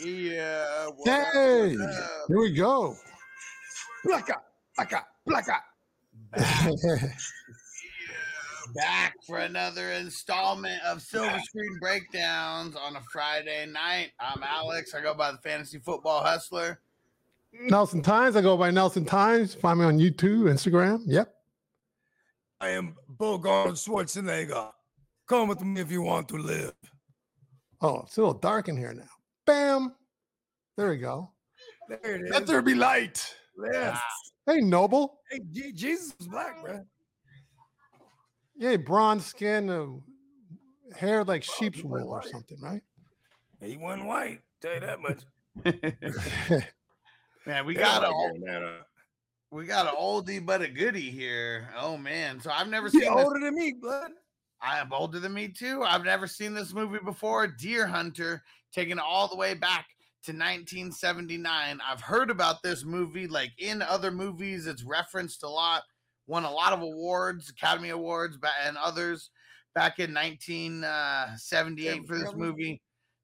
Yeah. what Hey, up, up? here we go. Blacka, blacka, blacka. Back for another installment of Silver Screen Breakdowns on a Friday night. I'm Alex. I go by the Fantasy Football Hustler. Nelson Tynes. I go by Nelson Tynes. Find me on YouTube, Instagram. Yep. I am Bogart Schwarzenegger. Come with me if you want to live. Oh, it's a little dark in here now. Bam. There we go. There it is. Let there be light. yes. Hey, Noble. Hey, Je- Jesus was black, bro. Yeah, bronze skin, uh, hair like sheep's wool or something, right? He wasn't white. Tell you that much. Man, we got a a. we got an oldie but a goodie here. Oh man, so I've never He seen this. older than me, blood. I am older than me too. I've never seen this movie before. Deer Hunter, taken all the way back to 1979. I've heard about this movie, like in other movies. It's referenced a lot. Won a lot of awards, Academy Awards, and others back in 1978 for this movie.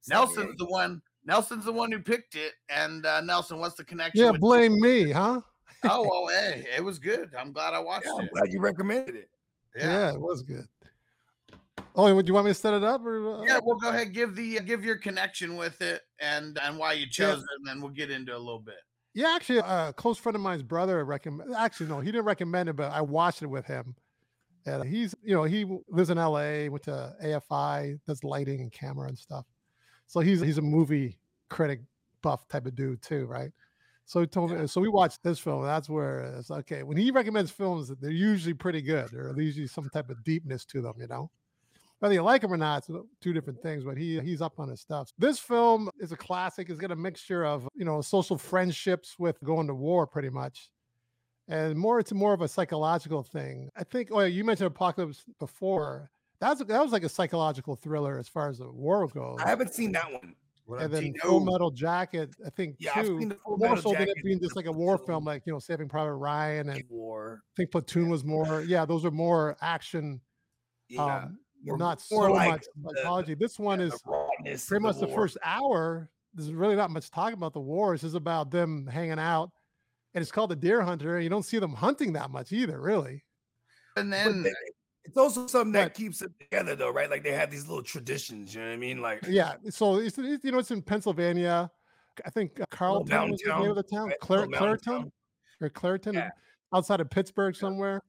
Nelson's the one. Nelson's the one who picked it. And uh, Nelson, what's the connection? Yeah, with- blame me, huh? oh well, hey, it was good. I'm glad I watched Yeah, I'm it. glad you recommended it. Yeah, it was good. Oh, would you want me to set it up? Or, uh, Yeah, well, go ahead, give the give your connection with it and and why you chose it, and then we'll get into a little bit. Yeah, actually, a close friend of mine's brother recommend. Actually, no, he didn't recommend it, but I watched it with him. And he's, you know, he lives in L.A. Went to AFI, does lighting and camera and stuff. So he's he's a movie critic buff type of dude too, right? So he told me. So we watched this film. And that's where it's okay. When he recommends films, they're usually pretty good, or there's usually some type of deepness to them, you know. Whether you like him or not, it's two different things. But he he's up on his stuff. This film is a classic. It's got a mixture of you know social friendships with going to war, pretty much, and more. It's more of a psychological thing. I think. Oh, you mentioned Apocalypse before. That's that was like a psychological thriller as far as the war goes. I haven't seen that one. What and then Tino? Full Metal Jacket, I think Yeah, I've too. seen the Full More Metal so than it being just like a war film, like you know, Saving Private Ryan, and War. I think Platoon was more. Yeah, those are more action. Yeah. Um, More- not so like much the- psychology. This one the is rawness of pretty much the war. first hour. There's really not much talk about the war. It's just about them hanging out, and it's called the Deer Hunter. You don't see them hunting that much either, really. and then they- it's also something that But- keeps them together, though, right? Like they have these little traditions. You know what I mean? Like Yeah. So it's, it's you know it's in Pennsylvania. I think uh, Carlton was the name of the town. right? Clare, Little mountain Clairton or Clairton, Yeah. outside of Pittsburgh somewhere.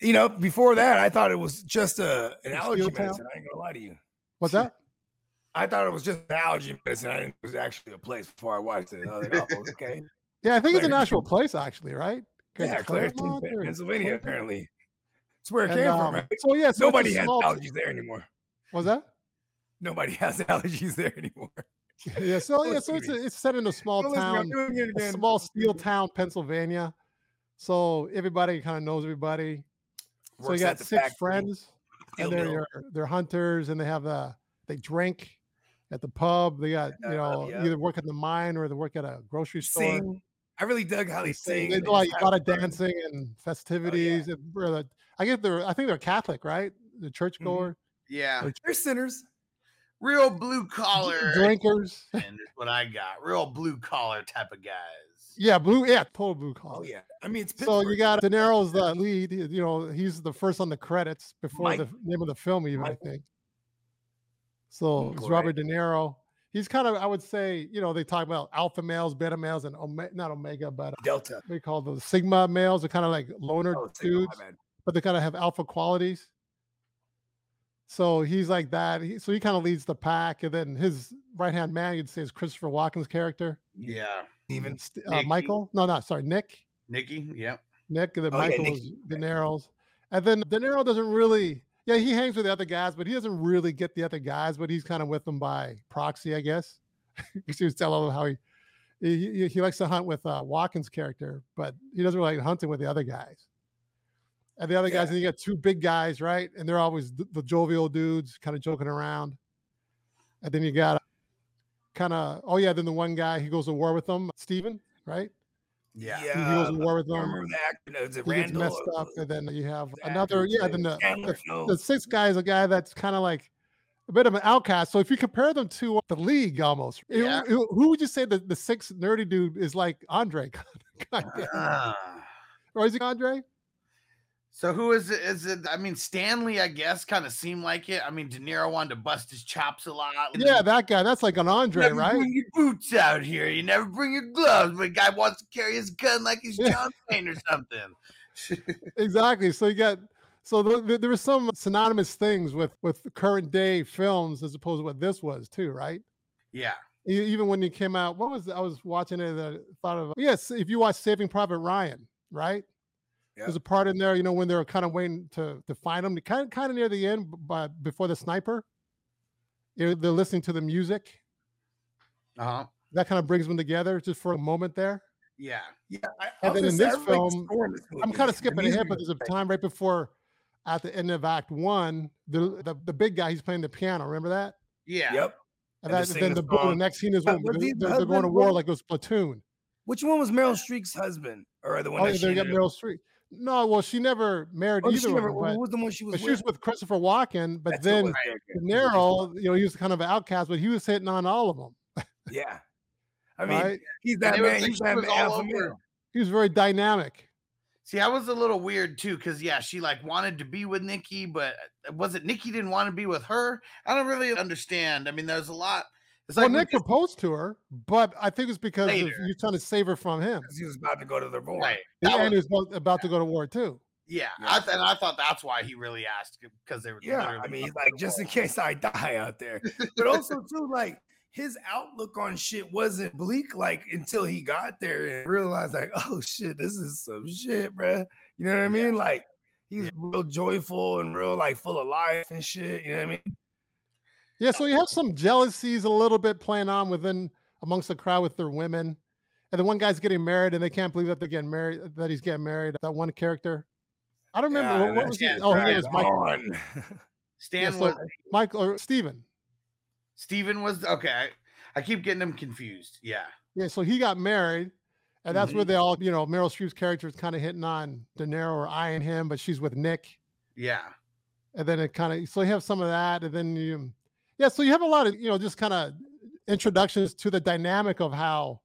You know, before that, I thought it was just a an allergy Steeltown? medicine. I ain't gonna lie to you. What's that? I thought it was just an allergy medicine. I didn't it was actually a place before I watched it. I was like, oh, okay. Yeah, I think it's an actual place actually, right? yeah, Clairton, Pennsylvania, apparently. It's where it And, came um, from. Right? So yeah, so Nobody has small- allergies there anymore. Was that? Nobody has allergies there anymore. Yeah. So yeah, so it's a, it's set in a small Don't listen to me, town. I'm doing it a small steel town, Pennsylvania. So everybody kind of knows everybody. So you got six friends, and they're your, they're hunters, and they have a they drink at the pub. They got you Uh, know yeah. either work at the mine or they work at a grocery store. Sing. I really dug how they sing. They do like a lot of dancing and festivities. and we're I guess they're I think they're Catholic, right? The churchgoer, yeah, They're sinners. real blue collar drinkers. and what I got. Real blue collar type of guys. Yeah, blue. Yeah, total blue collar. Oh yeah. I mean, it's So you Pittsburgh. got De Niro's the lead. You know, he's the first on the credits before Mike- the name of the film, even I think. So it's. Robert De Niro. He's kind of, I would say, you know, they talk about alpha males, beta males, and omega, not omega, but uh, Delta. They call those sigma males? They're kind of like loner Oh, dudes, bad. but they kind of have alpha qualities. So he's like that. He, so he kind of leads the pack, and then his right hand man, you'd say, is Christopher Walken's character, Yeah, Even St- uh, Michael. No, no, sorry, Nick. Nicky, Yep. Nick, and then Oh, yeah, Michael Nick. was De Niro's. And then De Niro doesn't really, yeah, he hangs with the other guys, but he doesn't really get the other guys, but he's kind of with them by proxy, I guess. Because he was telling them how he, he, he, he likes to hunt with uh, Walken's character, but he doesn't really like hunting with the other guys. And the other guys, and you got two big guys, right? And they're always the, the jovial dudes, kind of joking around. And then you got kind of, oh yeah, then the one guy, he goes to war with them, Stephen, right? Yeah. He goes to war with them remember the actor. no, Is he gets Randall? messed up, and then you have the another. Yeah, then the, the, the sixth guy is a guy that's kind of like a bit of an outcast. So if you compare them to the league, almost, who- Yeah. who, who would you say the the sixth nerdy dude is like Andre? Kinda. Ah. or is he Andre? So who is it? Is it? I mean, Stanley, I guess, kind of seemed like it. I mean, De Niro wanted to bust his chops a lot. Yeah, that guy. That's like an Andre, never right? bring your boots out here. You never bring your gloves. But guy wants to carry his gun like he's. John Wayne or something. exactly. So you got so th- th- there were some synonymous things with with current day films as opposed to what this was too, right? yeah. Even when he came out, what was I was watching it? Uh, thought of yes. If you watch Saving Private Ryan, right? Yeah. There's a part in there, you know, when they're kind of waiting to to find them, kind of kind of near the end, but before the sniper. You know, they're listening to the music. Uh huh. That kind of brings them together just for a moment there. Yeah. Yeah, I, I And was then in gonna this say, I really film, scorn this I'm kind of skipping ahead, but is there's a time right before, at the end of Act One, the the, the big guy he's playing the piano. Remember that? Yeah. Yep. And, And that, singing then the the, the next scene is when was they're, the they're- they're going to war like it was platoon. Which one was Meryl Streep's husband, or the one Oh, that they got ended up- Meryl Streep. No, well, she never married Oh, either she of never, them. who But, was the one she was but with? she was with Christopher Walken. But That's then was, Right. okay, okay. You know, he was kind of an outcast, but he was hitting on all of them. Yeah. I mean, right? he's that man. like He's that was all over He was very dynamic. See, I was a little weird too, because yeah, she like wanted to be with Nikki, but uh, was it Nikki didn't want to be with her? I don't really understand. I mean, there's a lot. It's Well, like we Nick just- proposed to her, but I think it's because of Later. you trying to save her from him. 'cause He was about to go to the war. right. Yeah, That and he was- was about, about to go to war too. yeah, Yeah. I th- and I thought that's why he really asked because they were. Yeah, I mean, he's like, to just in case I die out there. But also, too, like, his outlook on shit wasn't bleak, like, until he got there and realized, like, oh shit, this is some shit, bro. You know what I mean? Like, he's real joyful and real, like, full of life and shit. You know what I mean? Yeah, so you have some jealousies a little bit playing on within amongst the crowd with their women. And the one guy's getting married and they can't believe that they're getting married, that he's getting married. That one character. I don't remember Yeah, what, what was he? Oh, his right name was Mike, on. Stan yeah, so- was Michael or Steven. Steven was okay. I, I keep getting them confused. Yeah, Yeah, so he got married. And that's where Mhm. they all, you know, Meryl Streep's character is kind of hitting on De Niro or eyeing him, but she's with Nick. yeah, and then it kind of so you have some of that and then you yeah so you have a lot of you know just kind of introductions to the dynamic of how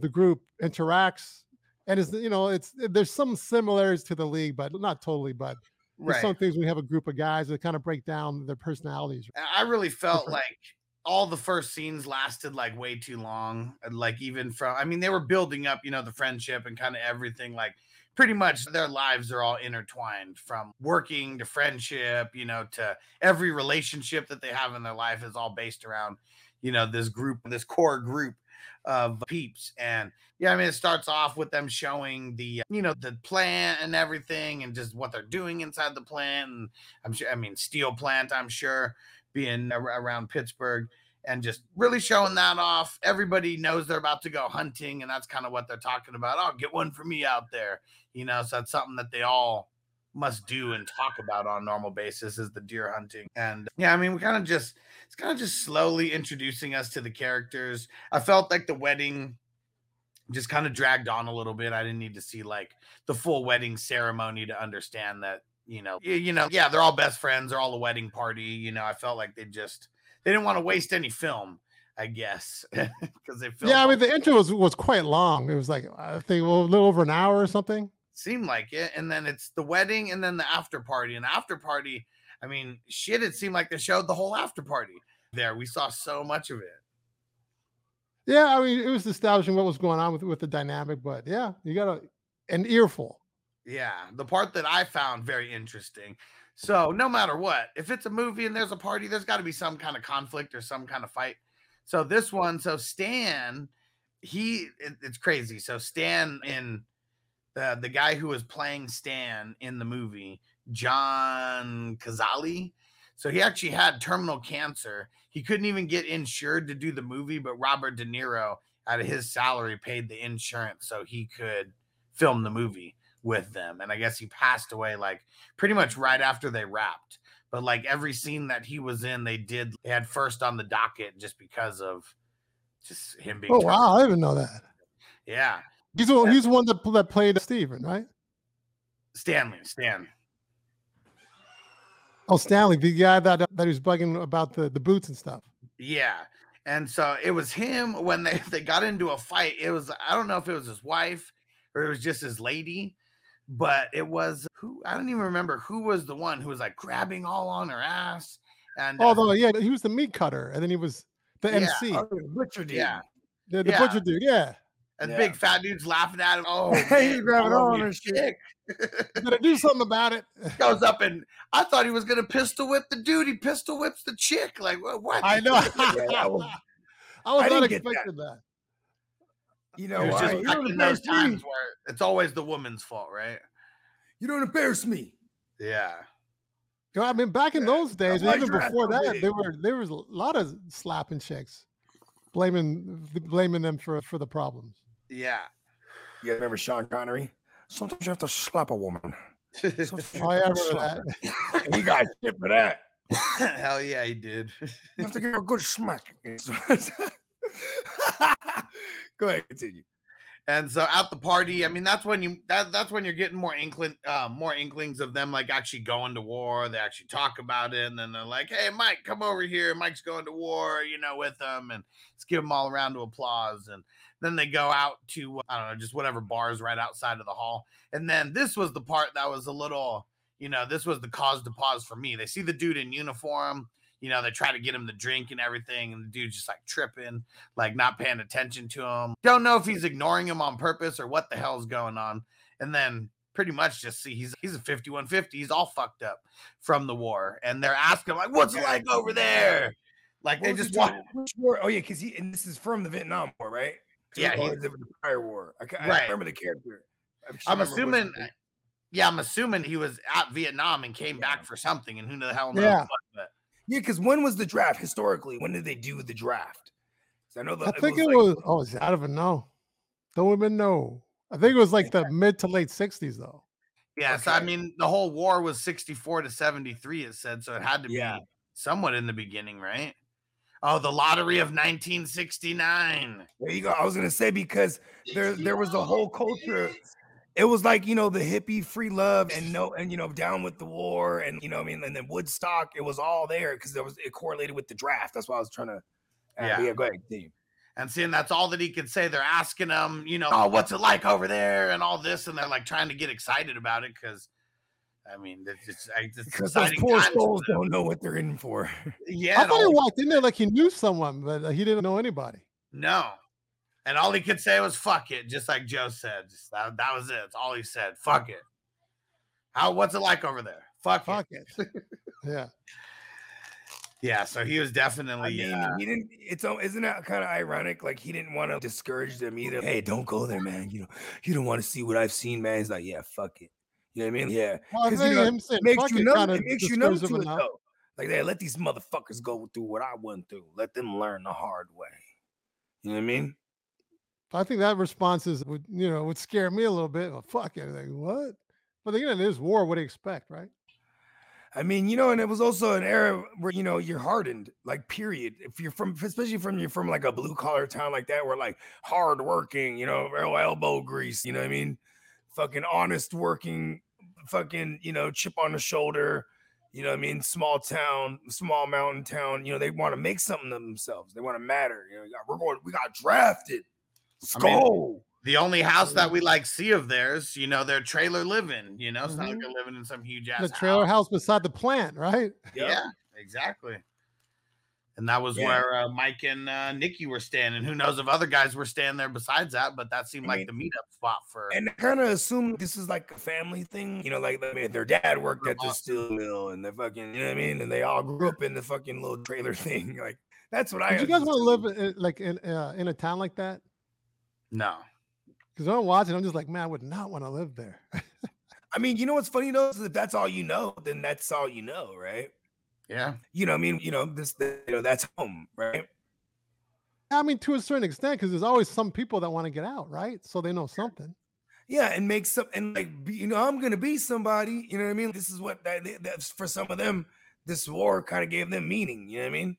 the group interacts and is you know it's there's some similarities to the league but not totally but there's right. some things we have a group of guys that kind of break down their personalities I really felt different. like all the first scenes lasted like way too long. Like even from, I mean, they were building up, you know, the friendship and kind of everything. Like pretty much their lives are all intertwined from working to friendship, you know, to every relationship that they have in their life is all based around, you know, this group, this core group of peeps. And yeah, I mean, it starts off with them showing the, you know, the plant and everything and just what they're doing inside the plant. And I'm sure, I mean, steel plant, I'm sure being ar- around Pittsburgh and just really showing that off. Everybody knows they're about to go hunting, and that's kind of what they're talking about. Oh, get one for me out there, you know. So that's something that they all must do and talk about on a normal basis is the deer hunting. And yeah, I mean, we kind of just it's kind of just slowly introducing us to the characters. I felt like the wedding just kind of dragged on a little bit. I didn't need to see like the full wedding ceremony to understand that you know, y- you know, yeah, they're all best friends. They're all a wedding party. You know, I felt like they just they didn't want to waste any film, I guess, because they filmed. yeah i mean the intro was, was quite long it was like i think well, a little over an hour or something seemed like it, and then it's the wedding, and then the after party. And after party, I mean, shit, it seemed like they showed the whole after party there. We saw so much of it. yeah i mean it was establishing what was going on with with the dynamic but yeah you got a an earful Yeah, the part that I found very interesting. So, no matter what, if it's a movie and there's a party, there's got to be some kind of conflict or some kind of fight. So, this one, so Stan, he, it- it's crazy. So, Stan in the the guy who was playing Stan in the movie, John Cazale. So, he actually had terminal cancer. He couldn't even get insured to do the movie, but Robert De Niro, out of his salary, paid the insurance so he could film the movie with them. And I guess he passed away like pretty much right after they wrapped. But like every scene that he was in, they did they had first on the docket just because of just him being. oh wow i didn't know that Yeah, he's the, he's the one that, that played steven right Stanley, Stan. Oh, Stanley, the guy that that was bugging about the the boots and stuff. Yeah. And so it was him when they, they got into a fight. It was, I don't know if it was his wife or it was just his lady, but it was who I don't even remember who was the one who was like grabbing all on her ass. And uh, Although, yeah, he was the meat cutter, and then he was the Yeah. MC, Oh, butcher yeah. the, the yeah. butcher dude. Yeah, And Yeah. big fat dude's laughing at him. Oh, He's grabbing all all over on her shit. gotta do something about it. Goes up and I thought he was gonna pistol whip the dude. He pistol whips the chick. Like what? I know. Yeah, that was- I was I not didn't that. expecting that. You know It was why? just You those me. times where it's always the woman's fault, right? You don't embarrass me. Yeah. You know, I mean, back in Yeah, those days, even before that, it? there were there was a lot of slapping chicks, blaming blaming them for for the problems. Yeah. You remember Sean Connery? Sometimes you have to slap a woman. Sometimes you Oh, have yeah, I to remember slap that. her. And he got shit for that. Hell yeah, he did. You have to give a good smack. Go ahead, continue. And so at the party, I mean, that's when you that that's when you're getting more inkling, uh, more inklings of them like actually going to war. They actually talk about it, and then they're like, "Hey, Mike, come over here. Mike's going to war," you know, with them, and let's give them all a round of applause. And then they go out to uh, I don't know, just whatever bars right outside of the hall. And then this was the part that was a little, you know, this was the cause to pause for me. They see the dude in uniform. You know, they try to get him to drink and everything, and the dude's just like tripping like not paying attention to him. Don't know if he's ignoring him on purpose or what the hell's going on. And then pretty much just see he's he's a 5150. He's all fucked up from the war. And they're asking like, what's it like over there? Like they What was just want war? Oh yeah, because he and this is from the Vietnam War, right? 'Cause Yeah, he he- was in the prior war. I, I Right. remember the character. I just I'm assuming yeah, I'm assuming he was at Vietnam and came back for something, and who the hell knows Yeah. what, Yeah, because when was the draft historically? When did they do the draft? I know the, I think it like- was. Oh, I don't even know. Don't even know. I think it was like the mid to late '60s, though. yeah, so I mean the whole war was 64 to 73, it said, so it had to Yeah. be somewhat in the beginning, right? Oh, the lottery of 1969. There you go. I was gonna say because there there was a whole culture. It was like you know the hippie free love and no and you know down with the war and you know I mean and then Woodstock. It was all there because there was it correlated with the draft. That's why I was trying to. Uh, Yeah. yeah. Go ahead. Continue. and seeing that's all that he could say. They're asking him, you know, oh, what's it like over there, and all this, and they're like trying to get excited about it because, I mean, it's, it's, it's Because those poor souls don't know what they're in for. Yeah, I and thought he walked in there like he knew someone, but uh, he didn't know anybody. no, and all he could say was "fuck it," just like Joe said. Just that, that was it. That's all he said. Fuck it. How? What's it like over there? Fuck, Fuck it. it. yeah. Yeah. So he was definitely. I definitely. mean, uh, he didn't. It's al- isn't that kind of ironic? Like he didn't want to discourage them either. Hey, don't go there, man. You know, you don't want to see what I've seen, man. He's like, yeah, fuck it. You know what I mean? Yeah. Well, I 'Cause, think you know, him saying makes fuck you it numb. It makes you numb to discouraged it enough. though. Like, hey, let these motherfuckers mm. go through what I went through. Let them learn the hard way. You know what I mean? I think that response is would you know would scare me a little bit. Well, fuck it. Like, what? But again, it is war. What do you expect, right? I mean, you know, and it was also an era where you know you're hardened, like period. If you're from, especially from you're from like a blue collar town like that, where like hard working, you know, elbow grease, you know what I mean? Fucking honest working, fucking you know, chip on the shoulder, you know what I mean? Small town, small mountain town. You know, they want to make something of themselves. They want to matter. You know, we're going, we got drafted. I mean, the only house that we like see of theirs, you know, they're trailer living. You know, it's not like they're mm-hmm. living in some huge ass The trailer house beside the plant, right? Yep. Yeah, exactly. And that was Yeah. where uh, Mike and uh, Nikki were staying. And who knows if other guys were staying there besides that, but that seemed I like the meetup spot for. and kind of assume this is like a family thing, you know, like I mean, their dad worked at the Uh-huh. steel mill and the fucking, you know what I mean, and they all grew up in the fucking little trailer thing. Like that's what I. Would you guys want to live in, like in uh, in a town like that? no. Because I'm watching, I'm just like, man, I would not want to live there. I mean, you know what's funny though? Is if that's all you know, then that's all you know, right? Yeah. You know, I mean, you know, this, you know, that's home, right? I mean, to a certain extent, because there's always some people that want to get out, right? So they know something. Yeah, and make some and like be, you know, I'm gonna be somebody. You know what I mean? This is what that, that's for some of them. This war kind of gave them meaning. You know what I mean?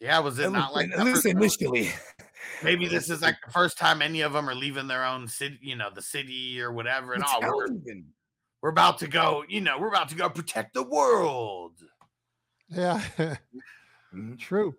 Yeah. Was it At not least- like at that least for- initially. maybe this is like the first time any of them are leaving their own city, you know, the city or whatever. And all. oh, we're, we're about to go, you know, we're about to go protect the world. Yeah, Mhm. true.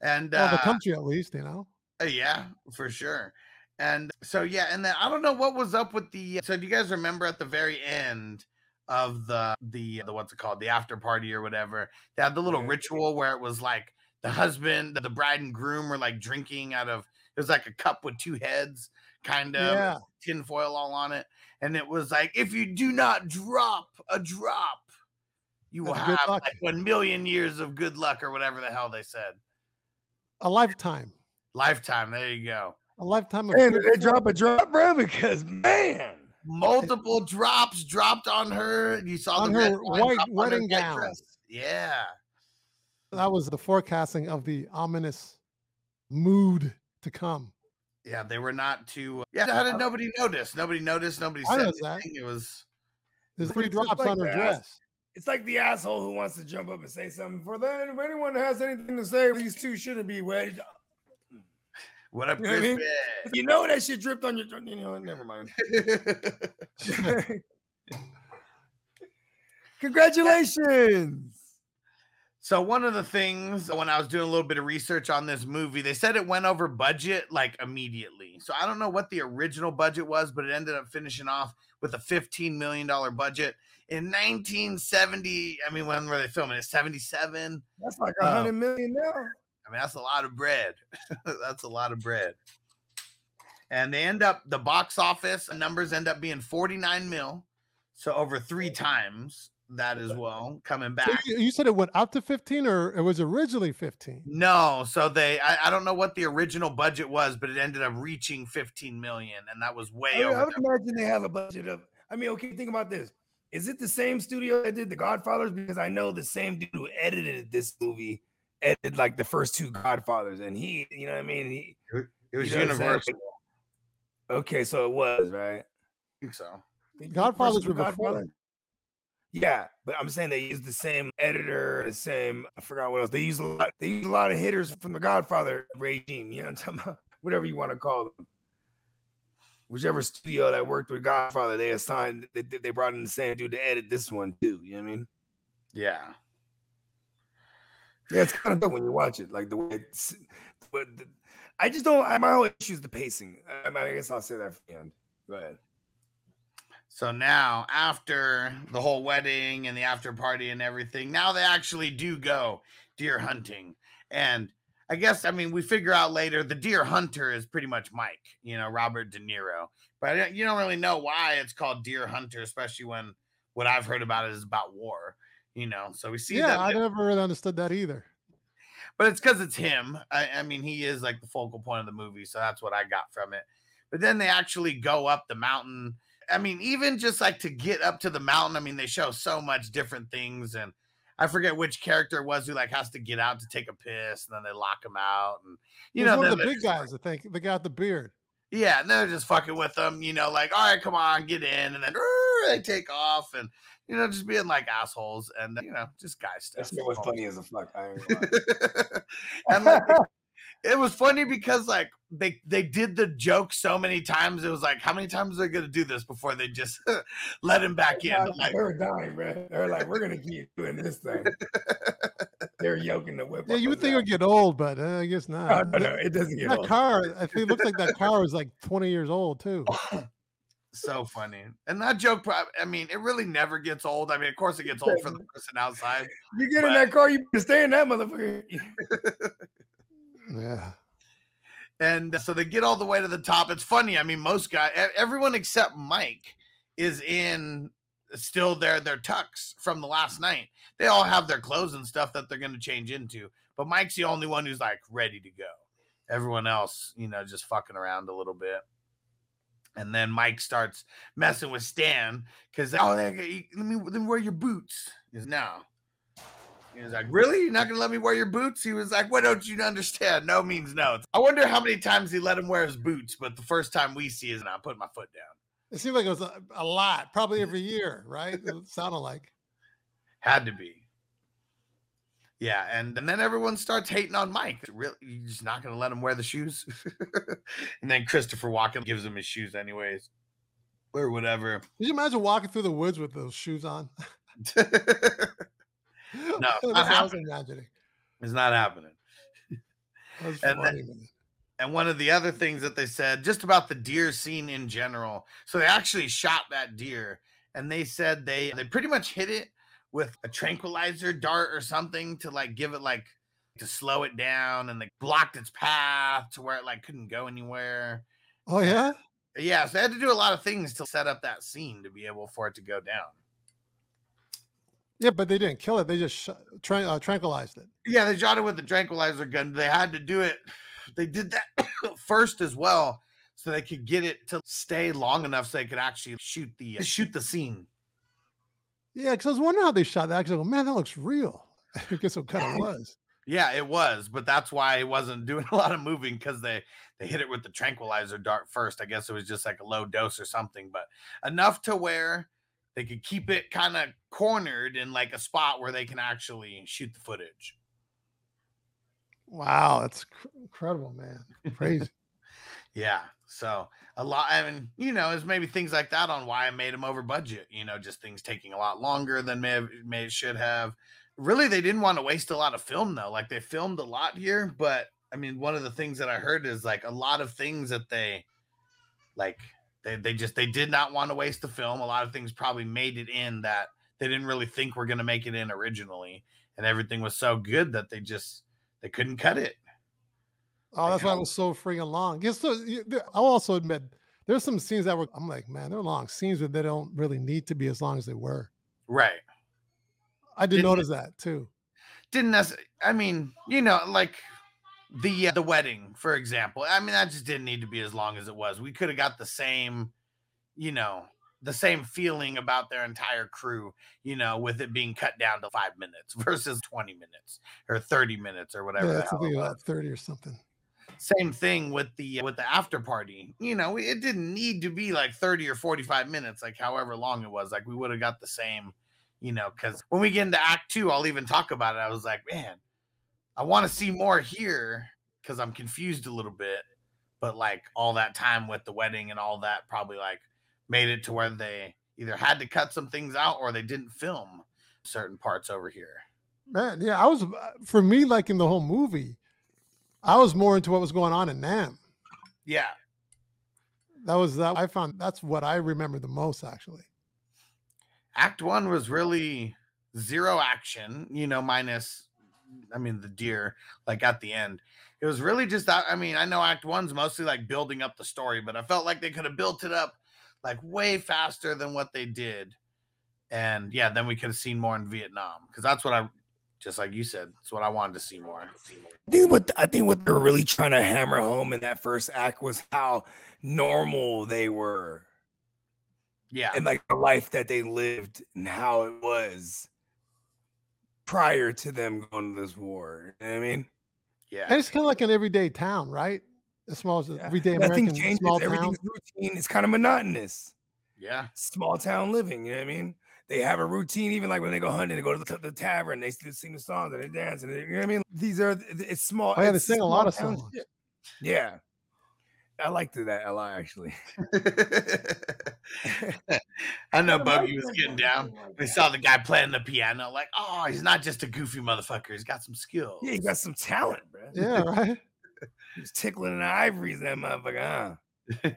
And Well, the uh, country at least, you know. Uh, yeah, for sure. And so yeah, and then I don't know what was up with the. So do you guys remember at the very end of the the the what's it called the after party or whatever? They had the little Yeah. ritual where it was like the husband, the bride and groom were like drinking out of. It was like a cup with two heads, kind of Yeah. tin foil all on it, and it was like if you do not drop a drop, you will have luck. like one million years of good luck or whatever the hell they said. A lifetime. Lifetime. There you go. A lifetime of And they drop a drop, bro, because man, multiple drops dropped on her. You saw On the her white drop on her wedding gown. Yeah, That was the forecasting of the ominous mood to come. yeah, they were not too. Uh, yeah, how did nobody notice? Nobody noticed. Nobody I said noticed that. It was. There's three drops like on her that. dress. It's like the asshole who wants to jump up and say something. For that, if anyone has anything to say, these two shouldn't be wed. What up, You know what I mean? You know that shit dripped on your. You know, never mind. Congratulations. so one of the things when I was doing a little bit of research on this movie, they said it went over budget like immediately. So I don't know what the original budget was, but it ended up finishing off with a fifteen million dollar budget in 1970. I mean, when were they filming it? 77. That's like a Oh. hundred million now. I mean, that's a lot of bread. that's a lot of bread. And they end up the box office numbers end up being 49 mil. So over three times that as well coming So back. you, you said it went up to 15 or it was originally 15? No, so they I, I don't know what the original budget was, but it ended up reaching 15 million, and that was way I, would- I would imagine they have a budget of. I mean, okay, think about this. Is it the same studio that did The Godfathers? Because I know the same dude who edited this movie edited like the first two Godfathers, and he, you know what I mean? He, It was you know what I'm saying? Universal. Okay, so it was right. I think so. Did Godfathers Universal do were before. Godfather? Yeah, but I'm saying they used the same editor, the same. I forgot what else. They use a lot. They use a lot of hitters from the Godfather regime. You know what I'm talking about? Whatever you want to call them. Whichever studio that worked with Godfather, they assigned. They, they brought in the same dude to edit this one too. You know what I mean? Yeah. Yeah, it's kind of dope when you watch it. Like the way it's. But the, I just don't. I, my whole issue is the pacing. I, mean, I guess I'll say that for the end. Go ahead. So now, after the whole wedding and the after party and everything, now they actually do go deer hunting. And I guess, I mean, we figure out later the deer hunter is pretty much Mike, you know, Robert De Niro. But don't- you don't really know why it's called deer hunter, especially when what I've heard about it is about war, you know. So we see Yeah, I never really understood that either. but it's because it's him. I, I mean, he is like the focal point of the movie, so that's what I got from it. But then they actually go up the mountain. I mean, even just like to get up to the mountain, I mean, they show so much different things, and I forget which character it was who like has to get out to take a piss, and then they lock him out, and you You know, one of the big just guys, I think. The guy with the beard. yeah, and they're just fucking with them, you know, like, all right, come on, get in, and then they take off, and you know, just being like assholes, and you know, just guy stuff. That shit was funny as a fuck. I ain't gonna lie. and like it was funny because like they they did the joke so many times. It was like, how many times are they gonna do this before they just let him back in? Yeah, Like, they were dying, man. They were like, "We're gonna keep doing this thing." They're yoking the whip. Yeah, you would think it now. would get old, but uh, I guess not. No, no, no, it doesn't get That old. car, I think, it looks like that car was like 20 years old too. so funny. And that joke, I mean, it really never gets old. I mean, of course, it gets old for the person outside. You get in that car, you stay in that motherfucker. Yeah. And so they get all the way to the top. It's funny. I mean, most guys, everyone except Mike is in still their their tux from the last night. They all have their clothes and stuff that they're going to change into, but Mike's the only one who's like ready to go. Everyone else, you know, just fucking around a little bit. And then Mike starts messing with Stan because oh, let me let me wear your boots. He goes, no. He was like, Really? You're not gonna let me wear your boots? He was like, What don't you understand? No means no. I wonder how many times he let him wear his boots, but the first time we see is I put my foot down. It seemed like it was a, a lot, probably every year, right? It sounded like. Had to be. Yeah, and, and then everyone starts hating on Mike. Really, you're just not gonna let him wear the shoes? and then Christopher Walken gives him his shoes anyways. or whatever. Could you imagine walking through the woods with those shoes on? no, not I was imagining. It's not happening. And man. And one of the other things that they said just about the deer scene in general. So they actually shot that deer and they said they they pretty much hit it with a tranquilizer dart or something to like give it like to slow it down and they blocked its path to where it like couldn't go anywhere. Oh yeah. Yeah, so they had to do a lot of things to set up that scene to be able for it to go down. Yeah, but they didn't kill it. They just tran- uh, tranquilized it. Yeah, they shot it with the tranquilizer gun. They had to do it. They did that first as well, so they could get it to stay long enough so they could actually shoot the shoot the scene. Yeah, because I was wondering how they shot that. Actually, man, that looks real. I guess it kind of was. Yeah, it was, but that's why it wasn't doing a lot of moving because they they hit it with the tranquilizer dart first. I guess it was just like a low dose or something, but enough to where they could keep it kind of cornered in like a spot where they can actually shoot the footage. Wow, that's cr- incredible, man. Crazy. Yeah. So a lot, I mean, you know, it's maybe things like that on why I made them over budget. You know, just things taking a lot longer than may have, may should have. Really, they didn't want to waste a lot of film though. Like they filmed a lot here, but I mean, one of the things that I heard is like a lot of things that they like they they just they did not want to waste the film. A lot of things probably made it in that they didn't really think were going to make it in originally, and everything was so good that they just they couldn't cut it. Oh, that's why it was so freaking long. Yes, so I'll also admit there's some scenes that were. I'm like, man, they're long scenes, but they don't really need to be as long as they were. Right. I did Didn't- notice that too. didn't necessarily. I mean, you know, like the uh, the wedding, for example. I mean, that just didn't need to be as long as it was. We could have got the same, you know, the same feeling about their entire crew, you know, with it being cut down to five minutes versus twenty minutes or thirty minutes or whatever. Yeah, that's the hell it thing was. about thirty or something. Same thing with the with the after party. You know, it didn't need to be like 30 or 45 minutes, like however long it was. Like we would have got the same, you know, because when we get into act two, I'll even talk about it. I was like, man, I want to see more here because I'm confused a little bit. But like all that time with the wedding and all that probably like made it to where they either had to cut some things out or they didn't film certain parts over here. Man, yeah, I was uh, for me like in the whole movie, I was more into what was going on in Nam. Yeah. That was that I found that's what I remember the most actually. act one was really zero action you know minus i mean the deer like at the end. It was really just that i mean i know act one's mostly like building up the story but i felt like they could have built it up like way faster than what they did. And yeah then we could have seen more in vietnam because that's what i just like you said it's what i wanted to see more. I think what I think what they're really trying to hammer home in that first act was how normal they were. Yeah. And like the life that they lived and how it was prior to them going to this war. You know what I mean? yeah, And it's kind of like an everyday town, right? A small Yeah. everyday Nothing American changes. small town. Routine. It's kind of monotonous. yeah Small town living. You know what I mean? They have a routine, even like when they go hunting, they go to the, the tavern, they sing the songs and they dance. And they, you know what I mean? These are it's small. Oh, yeah, they sing a lot of songs. shit. Yeah, I liked that a lot actually. I know Bogey was getting down. We saw the guy playing the piano, like, oh, he's not just a goofy motherfucker. He's got some skill. Yeah, you got some talent, bro. Yeah, right. He's tickling the ivories, that motherfucker. Huh?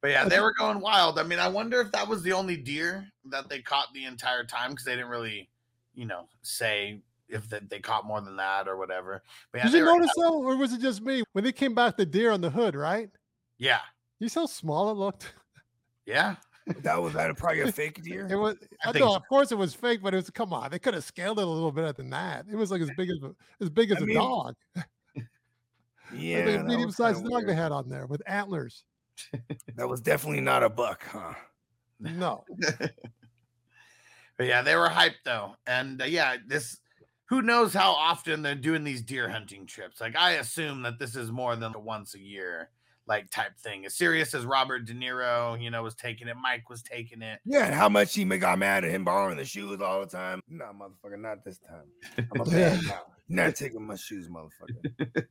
but yeah, they were going wild. I mean, I wonder if that was the only deer that they caught the entire time because they didn't really, you know, say if that they caught more than that or whatever. But yeah, Did you notice though, or was it just me? When they came back, the deer on the hood, right? Yeah, You see how small it looked? yeah. That was that probably a fake deer. It was. I I think know, so. of course, it was fake, but it was. Come on, they could have scaled it a little bit than that. It was like as big as as big as I a mean, dog. Yeah, like a medium sized kinda dog they had on there with antlers. That was definitely not a buck, huh? No, but yeah, they were hyped though, and uh, yeah, this. Who knows how often they're doing these deer hunting trips? Like I assume that this is more than a once a year like type thing. As serious as Robert De Niro, you know, was taking it. Mike was taking it. Yeah, and how much he got mad at him borrowing the shoes all the time. Nah, motherfucker, not this time. I'm a now. You're not taking my shoes, motherfucker.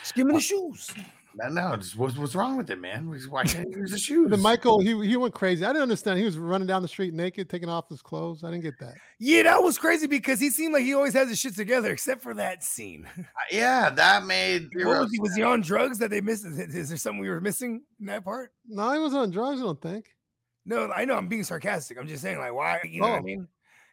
Just give me the shoes. No, no, just what's, what's wrong with it, man? Why can't he use the shoes? Then Michael, he he went crazy. I didn't understand. He was running down the street naked, taking off his clothes. I didn't get that. Yeah, that was crazy because he seemed like he always has his shit together, except for that scene. Uh, yeah, that made What was he? Was he on drugs that they missed? Is, is there something we were missing in that part? No, he was on drugs. I don't think. No, I know I'm being sarcastic. I'm just saying, like, why? You know what I Oh. mean?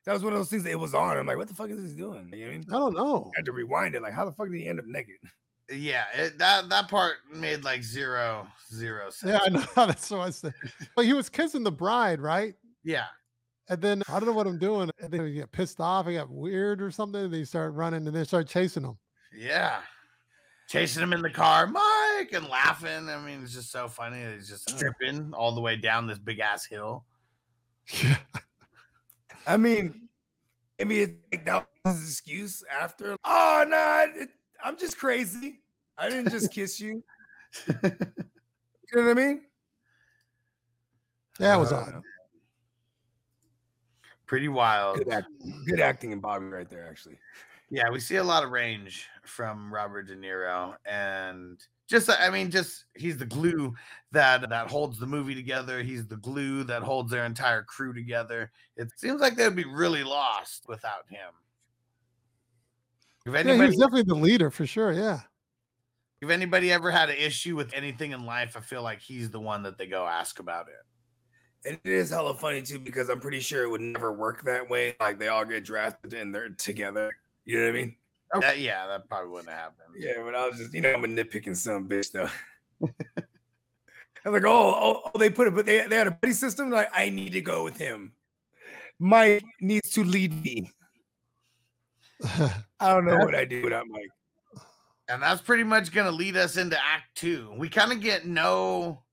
That was one of those things that it was on. I'm like, what the fuck is this doing? You know what I mean? I don't know. I had to rewind it. Like, how the fuck did he end up naked? yeah, it, that that part made like zero zero sense. Yeah, I know. That's what I said. But he was kissing the bride, right? yeah. And then I don't know what I'm doing. And then he get pissed off. He got weird or something. And they start running and they start chasing him. Yeah. Chasing him in the car, Mike, and laughing. I mean, it's just so funny. He's just Ugh. stripping all the way down this big ass hill. Yeah. I mean, maybe it's like that was his excuse after. Oh no, it, I'm just crazy. I didn't just kiss you. You know what I mean? Yeah, it was Uh, odd. Pretty wild. Good acting, good acting in Bobby right there, actually. Yeah, we see a lot of range from Robert De Niro, and just I mean, just he's the glue that that holds the movie together. He's the glue that holds their entire crew together. It seems like they'd be really lost without him. If Yeah, he was definitely the leader for sure. Yeah. if anybody ever had an issue with anything in life, I feel like he's the one that they go ask about it. And it is hella funny too because I'm pretty sure it would never work that way. Like they all get drafted and they're together. You know what I mean? That- yeah, that probably wouldn't have happened. Yeah, but I was just, you know, I'm a nitpicking some bitch though. I'm like, oh, oh, oh, they put it, but they, they had a buddy system. Like, I need to go with him. Mike needs to lead me. I don't know what I do without Mike. And that's pretty much going to lead us into Act Two. We kind of get no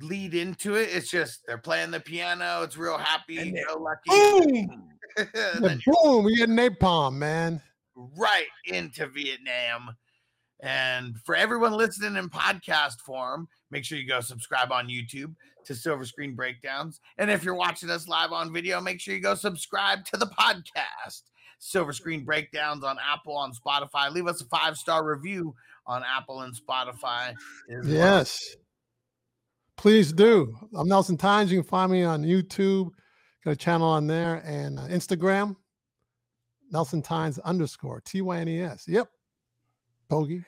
lead into it. It's just they're playing the piano. It's real happy, And then- go lucky. Boom! and then boom, we get napalm, man. right into Vietnam. And for everyone listening in podcast form, make sure you go subscribe on YouTube to Silver Screen Breakdowns. And if you're watching us live on video, make sure you go subscribe to the podcast, Silver Screen Breakdowns on Apple, on Spotify. Leave us a five star review on Apple and Spotify. as well. Yes. Please do. I'm Nelson Tynes. You can find me on YouTube. Got a channel on there and uh, Instagram. Nelson Tynes underscore T Y N E S. Yep. Bogey.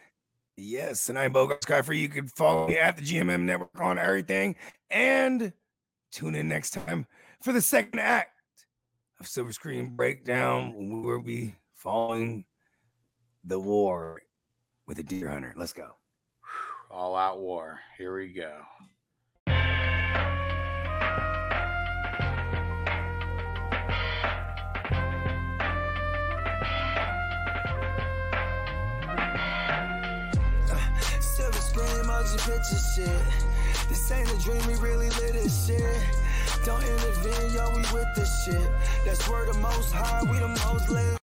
Yes, and I'm Bogart Skyfer. You can follow me at the GMM Network on everything. And tune in next time for the second act of Silver Screen Breakdown. when We will be following the war with a deer hunter. Let's go. All out war. Here we go. Silver screen, motion picture shit. This ain't a dream, we really live this shit. Don't intervene, yo, we with this shit. That's where the most high, we the most lit.